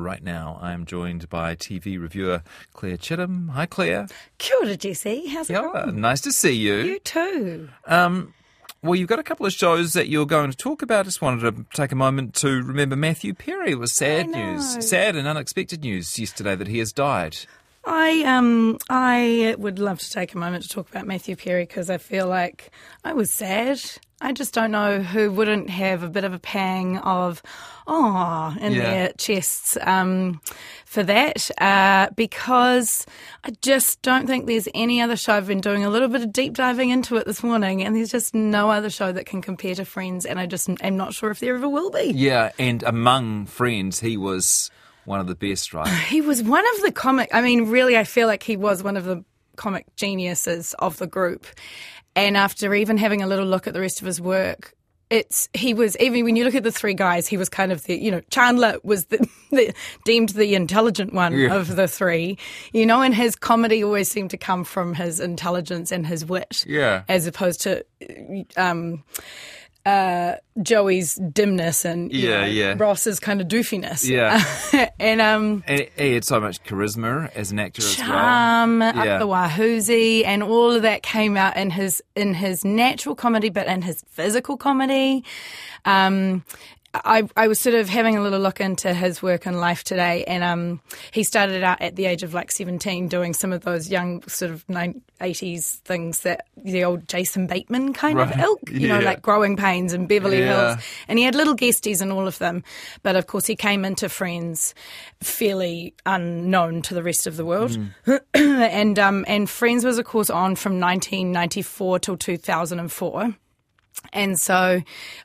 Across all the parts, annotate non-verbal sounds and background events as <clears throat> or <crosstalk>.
right now. I am joined by TV reviewer Claire Chitham. Hi, Claire. Kia ora, Jesse. How's it going? nice to see you. You too. Um, well, you've got a couple of shows that you're going to talk about. I just wanted to take a moment to remember Matthew Perry. It was sad news, sad and unexpected news yesterday that he has died. I um I would love to take a moment to talk about Matthew Perry because I feel like I was sad. I just don't know who wouldn't have a bit of a pang of oh in Yeah. their chests um, for that uh, because I just don't think there's any other show. I've been doing a little bit of deep diving into it this morning, and there's just no other show that can compare to Friends, and I just am not sure if there ever will be. Yeah, and among friends, he was one of the best, right? <sighs> He was one of the comic. I mean, really, I feel like he was one of the comic geniuses of the group. And after even having a little look at the rest of his work, it's he was even when you look at the three guys, he was kind of the you know Chandler was the, <laughs> the deemed the intelligent one Yeah. of the three, you know, and his comedy always seemed to come from his intelligence and his wit, Yeah. as opposed to um, uh, Joey's dimness and Yeah, know, yeah. Ross's kind of doofiness, Yeah. <laughs> and um. And he had so much charisma as an actor as well. charm Yeah. up the wahoozy and all of that came out in his in his natural comedy but in his physical comedy um I, I was sort of having a little look into his work and life today, and um, he started out at the age of like 17 doing some of those young sort of nine- 80s things that the old Jason Bateman kind Right. of ilk, you know, like Growing Pains and Beverly Yeah. Hills. And he had little guesties in all of them. But of course, he came into Friends fairly unknown to the rest of the world. <clears throat> and um, and Friends was, of course, on from 1994 till 2004. And so,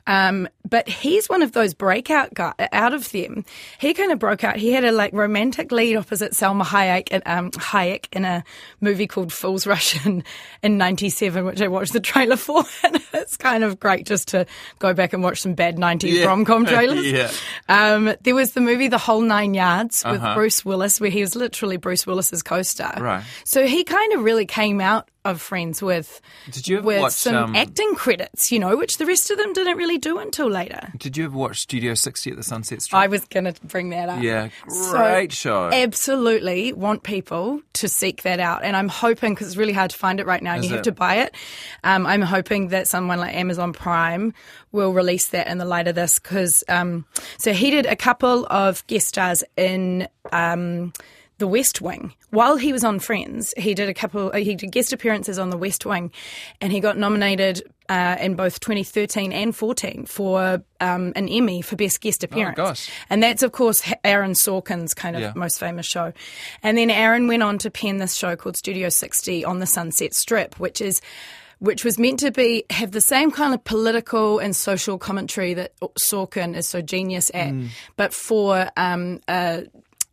um, but he's one of those breakout guy out of them. He kind of broke out. He had a like romantic lead opposite Salma Hayek, and, um, Hayek in a movie called Fool's Rush in, <laughs> in 97, which I watched the trailer for. <laughs> And it's kind of great just to go back and watch some bad 90s Yeah. rom-com <laughs> trailers. Yeah. Um, there was the movie The Whole Nine Yards with Uh-huh. Bruce Willis, where he was literally Bruce Willis's co-star. Right. So he kind of really came out of Friends with Did you ever with watch, some um, acting credits, you know, which the rest of them didn't really do until later. Did you ever watch Studio 60 at the Sunset Strip? I was going to bring that up. yeah, So, great show. Absolutely want people to seek that out. And I'm hoping, because it's really hard to find it right now and Is you have to buy it, um, I'm hoping that someone like Amazon Prime will release that in the light of this. Because, um, so he did a couple of guest stars in. Um, the West Wing. While he was on Friends, he did a couple. uh, He did guest appearances on The West Wing, and he got nominated uh, in both 2013 and 14 for um, an Emmy for Best Guest Appearance. gosh. And that's, of course, Aaron Sorkin's kind of Yeah. most famous show. And then Aaron went on to pen this show called Studio 60 on the Sunset Strip, which is which was meant to be have the same kind of political and social commentary that Sorkin is so genius at, but for um, a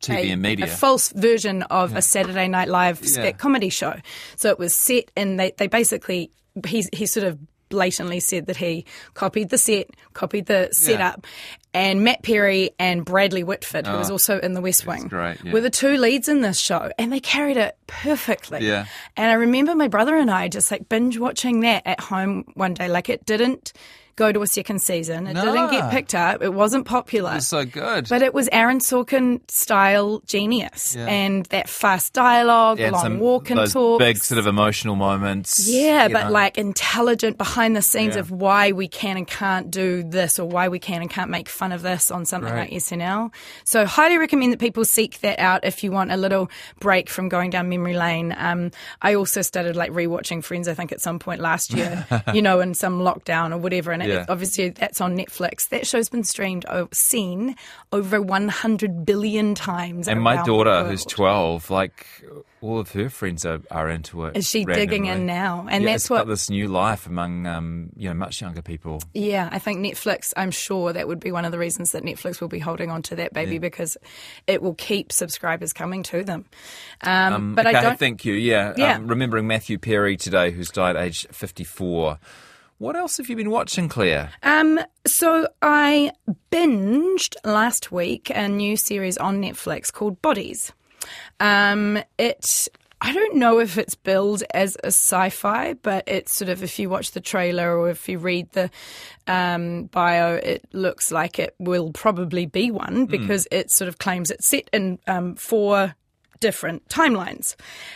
TV a, and media. a false version of a Saturday Night Live Yeah. skit comedy show. So it was set, and they, they basically he he sort of blatantly said that he copied the set, copied the setup, and Matt Perry and Bradley Whitford, who was oh, also in The West Wing, Oh, great, yeah. were the two leads in this show, and they carried it perfectly. Yeah. And I remember my brother and I just like binge watching that at home one day. Like it didn't go to a second season. It didn't get picked up. It wasn't popular. It's so good. But it was Aaron Sorkin style genius Yeah. and that fast dialogue, Yeah, long walk and talk. big sort of emotional moments. yeah, but know. like intelligent behind the scenes Yeah. of why we can and can't do this or why we can and can't make fun of this on something Right. like SNL. So highly recommend that people seek that out if you want a little break from going down memory lane. Um, I also started like rewatching Friends, I think at some point last year, <laughs> you know, in some lockdown or whatever. And Yeah. obviously that's on Netflix. That show's been streamed, seen over 100 billion times. and my daughter, who's 12, like all of her friends are, are into it. Is she digging in now? And yeah, that's it's what got this new life among um, you know much younger people. Yeah, I think Netflix, I'm sure that would be one of the reasons that Netflix will be holding on to that baby because it will keep subscribers coming to them. Um, but okay, I don't. thank you. Yeah, Yeah. Um, remembering Matthew Perry today, who's died aged 54. What else have you been watching, Claire? Um, so I binged last week a new series on Netflix called Bodies. Um, it. I don't know if it's billed as a sci-fi, but it's sort of if you watch the trailer or if you read the um, bio, it looks like it will probably be one because it sort of claims it's set in um, four different timelines.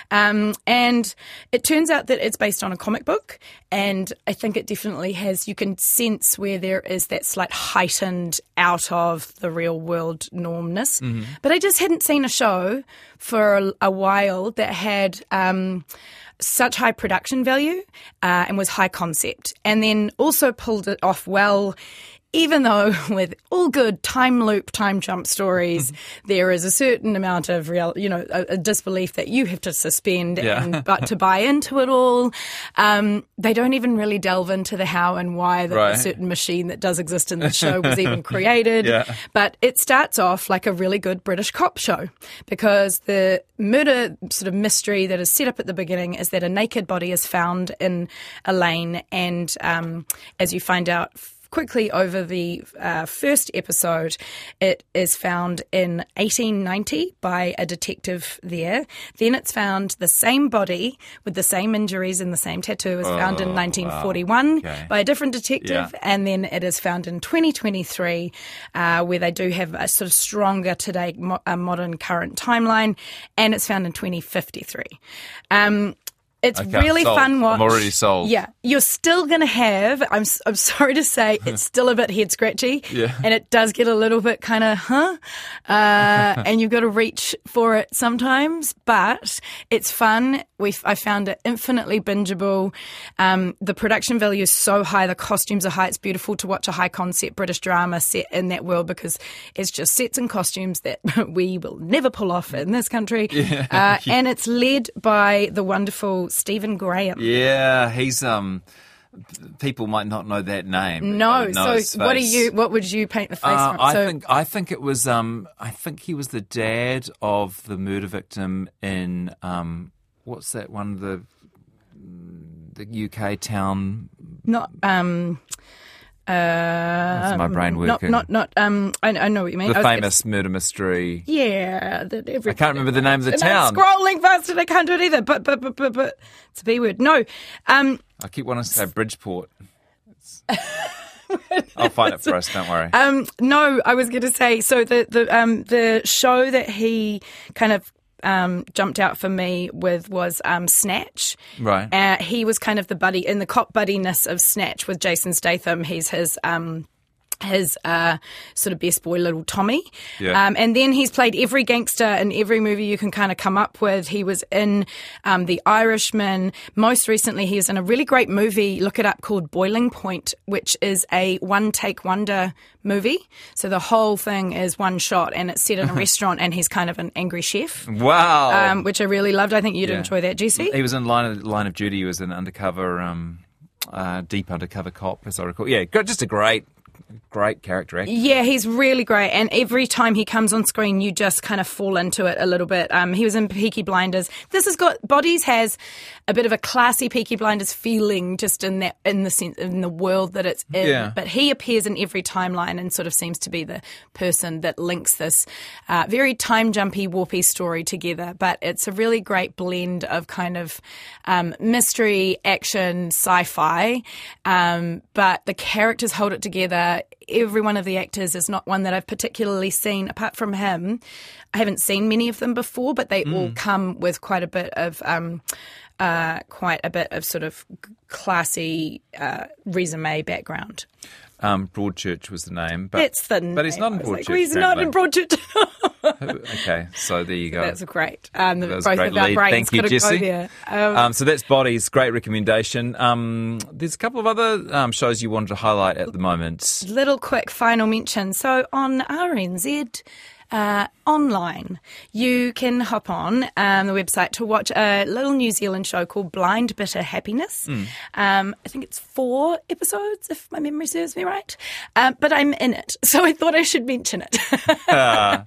Um, and it turns out that it's based on a comic book, and I think it definitely has, you can sense where there is that slight heightened out of the real world normness. But I just hadn't seen a show for a, a while that had. Um, such high production value uh, and was high concept, and then also pulled it off well even though <laughs> with all good time loop, time jump stories, there is a certain amount of real, you know, a, a disbelief that you have to suspend Yeah. and <laughs> but to buy into it all. Um, they don't even really delve into the how and why that Right. a certain machine that does exist in the <laughs> show was even created. Yeah. But it starts off like a really good British cop show because the murder sort of mystery that is set up at the beginning is that a naked body is found in a lane, and um, as you find out quickly over the uh, first episode, it is found in 1890 by a detective there. Then it's found the same body with the same injuries and the same tattoo is found in 1941 Okay. by a different detective Yeah. and then it is found in 2023, uh, where they do have a sort of stronger today, mo- a modern current timeline, and it's found in 2053. Um, it's Okay, really sold. fun watch. I'm already sold. Yeah, you're still going to have. I'm. I'm <laughs> sorry to say, it's <laughs> still a bit head scratchy. Yeah. and it does get a little bit kind of huh, uh, <laughs> and you've got to reach for it sometimes. But it's fun. We I found it infinitely bingeable. Um, the production value is so high. The costumes are high. It's beautiful to watch a high concept British drama set in that world because it's just sets and costumes that we will never pull off in this country. Uh, and it's led by the wonderful Stephen Graham. Yeah, he's um. People might not know that name. No, but know his so what do you? What would you paint the face Uh, from? I so, think I think it was um I think he was the dad of the murder victim in um what's that one of the the UK town not um. Uh, my brain not, working? not, not, um, I, I know what you mean. the I was famous murder mystery. Yeah, that every, I can't remember the name of the and I'm town. scrolling fast and I can't do it either. But but but but but it's a B word. No, um, I keep wanting to say Bridgeport. It's- <laughs> I'll find it for us. Don't worry. um, no. I was going to say so. The the um the show that he kind of um jumped out for me with was um Snatch. Right. Uh, he was kind of the buddy in the cop buddiness of Snatch with Jason Statham. He's his um his uh, sort of best boy, little Tommy. Yeah. Um, and then he's played every gangster in every movie you can kind of come up with. He was in um, The Irishman. Most recently, he was in a really great movie, look it up, called Boiling Point, which is a one take wonder movie. So the whole thing is one shot and it's set in a restaurant and he's kind of an angry chef. wow. Um, which I really loved. I think you'd Yeah. enjoy that, Jesse. he was in line of, line of duty. He was an undercover, um, uh, deep undercover cop, as I recall. Yeah, just a great, great character actor. Yeah, he's really great, and every time he comes on screen, you just kind of fall into it a little bit. Um, he was in Peaky Blinders. This has got Bodies has a bit of a classy Peaky Blinders feeling, just in that in the sense in the world that it's in. Yeah. But he appears in every timeline and sort of seems to be the person that links this uh, very time jumpy, warpy story together. But it's a really great blend of kind of um, mystery, action, sci-fi. Um, but the characters hold it together. Every one of the actors is not one that I've particularly seen apart from him. I haven't seen many of them before, but they all come with quite a bit of. Um, uh, quite a bit of sort of classy uh, resume background. Um, Broadchurch was the name, but It's the name. but he's not in name. I was Broadchurch. like, he's not in. Broadchurch. <laughs> okay, so there you go. That's great. Um, That was both great of our lead. brains Thank you, Jesse. Um, Um, so that's Bodies, great recommendation. Um, there's a couple of other um, shows you wanted to highlight at the moment. little quick final mention. So on RNZ. Uh, online, you can hop on um, the website to watch a little New Zealand show called Blind Bitter Happiness. Hmm. Um, I think it's four episodes, if my memory serves me right. Um, but I'm in it, <laughs> so I thought I should mention it. <laughs> uh,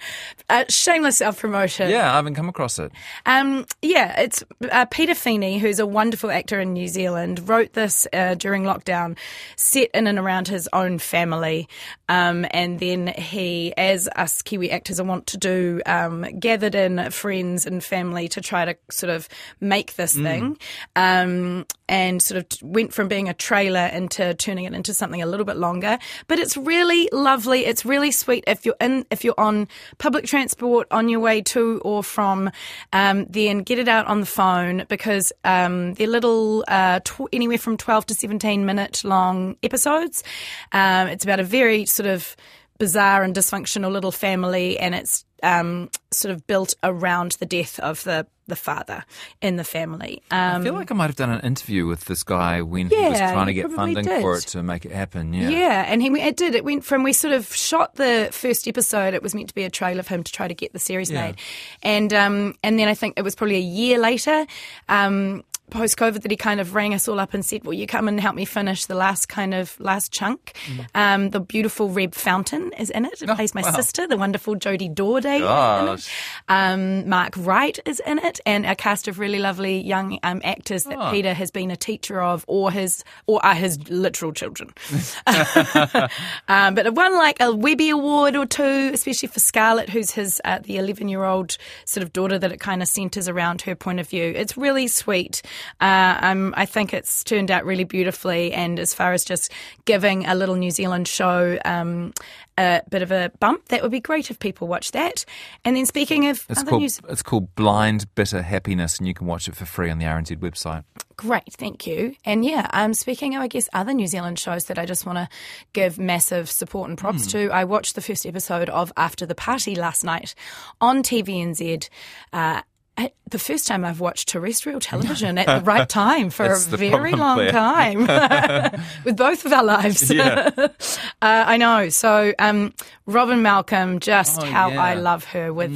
shameless self promotion. Yeah, I haven't come across it. Um, yeah, it's uh, Peter Feeney, who's a wonderful actor in New Zealand, wrote this uh, during lockdown, set in and around his own family. Um, and then he, as us Kiwi actors are want to do, um, gathered in friends and family to try to sort of make this Mm. thing, um, and sort of went from being a trailer into turning it into something a little bit longer. But it's really lovely. It's really sweet if you're in if you're on public transport on your way to or from, um, then get it out on the phone because um, they're little uh, tw- anywhere from twelve to seventeen minute long episodes. Um, it's about a very sort of bizarre and dysfunctional little family, and it's um, sort of built around the death of the the father in the family. Um, I feel like I might have done an interview with this guy when he was trying to get funding for it to make it happen. Yeah. Yeah, and he it did. It went from we sort of shot the first episode. It was meant to be a trailer of him to try to get the series Yeah. made, and um, and then I think it was probably a year later. Um, Post COVID, that he kind of rang us all up and said, "Will you come and help me finish the last kind of last chunk?" Um, the beautiful Reb Fountain is in it. It Mm. Oh, plays my wow. sister, the wonderful Jodie Dorday. Is in it. Gosh. Um, Mark Wright is in it, and a cast of really lovely young um, actors that Oh. Peter has been a teacher of, or his, or are his literal children. <laughs> <laughs> um, but it won like a Webby Award or two, especially for Scarlett, who's his uh, the eleven year old sort of daughter that it kind of centres around her point of view. It's really sweet. Uh, um, I think it's turned out really beautifully, and as far as just giving a little New Zealand show. Um, a bit of a bump. That would be great if people watch that. And then speaking of It's other called news, it's called Blind Bitter Happiness, and you can watch it for free on the RNZ website. Great, thank you. And yeah, um, speaking of, I guess, other New Zealand shows that I just want to give massive support and props to, I watched the first episode of After the Party last night on TVNZ. Uh, the first time I've watched terrestrial <laughs> television at the right time for a That's very long time <laughs> <laughs> with both of our lives. Yeah. uh, I know. So, um, Robyn Malcolm, just Oh, how I yeah. Mm. love her with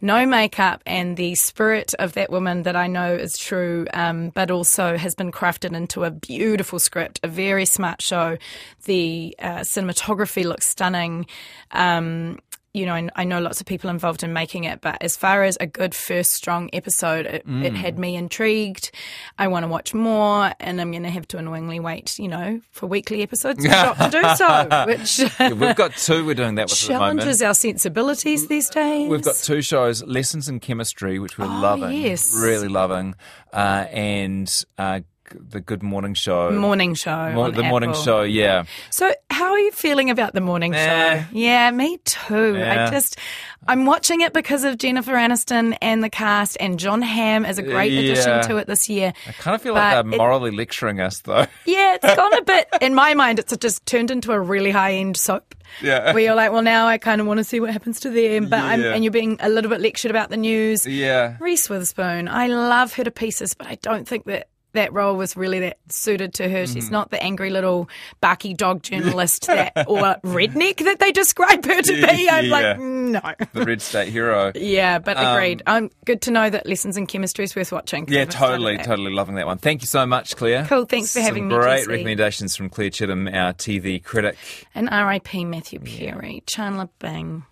no makeup and the spirit of that woman that I know is true, um, but also has been crafted into a beautiful script, a very smart show. The uh, cinematography looks stunning. Um, you know, I, I know lots of people involved in making it, but as far as a good first strong episode, it, it had me intrigued. I want to watch more, and I'm going to have to annoyingly wait, you know, for weekly episodes to to do so, <laughs> which Yeah, we've got two we're doing that with at the moment. challenges our sensibilities these days. We've got two shows: Lessons in Chemistry, which we're Oh, loving, yes. really loving, uh, and uh, the Good Morning Show. morning show. Mo- on the morning show, yeah. So, how are you feeling about the morning Eh. show? Yeah, me too. Yeah. I just, I'm watching it because of Jennifer Aniston and the cast, and Jon Hamm is a great addition to it this year. I kind of feel But like they're it- morally lecturing us, though. <laughs> Yeah, it's gone a bit, in my mind, it's just turned into a really high end soap. Yeah. Where you're like, well, now I kind of want to see what happens to them, but I'm, and you're being a little bit lectured about the news. yeah. Reese Witherspoon, I love her to pieces, but I don't think that that role was really that suited to her. Mm-hmm. She's not the angry little barky dog journalist that <laughs> or redneck that they describe her to be. I'm Yeah. like, no. The Red State Hero. Yeah, but agreed. I'm good to know that Lessons in Chemistry is worth watching. Um, Yeah, I haven't started totally, totally loving that one. Thank you so much, Claire. Cool, thanks for Some having me, Great recommendations from Claire Chitham, our TV critic. And R.I.P. Matthew Perry, Chandler Bing.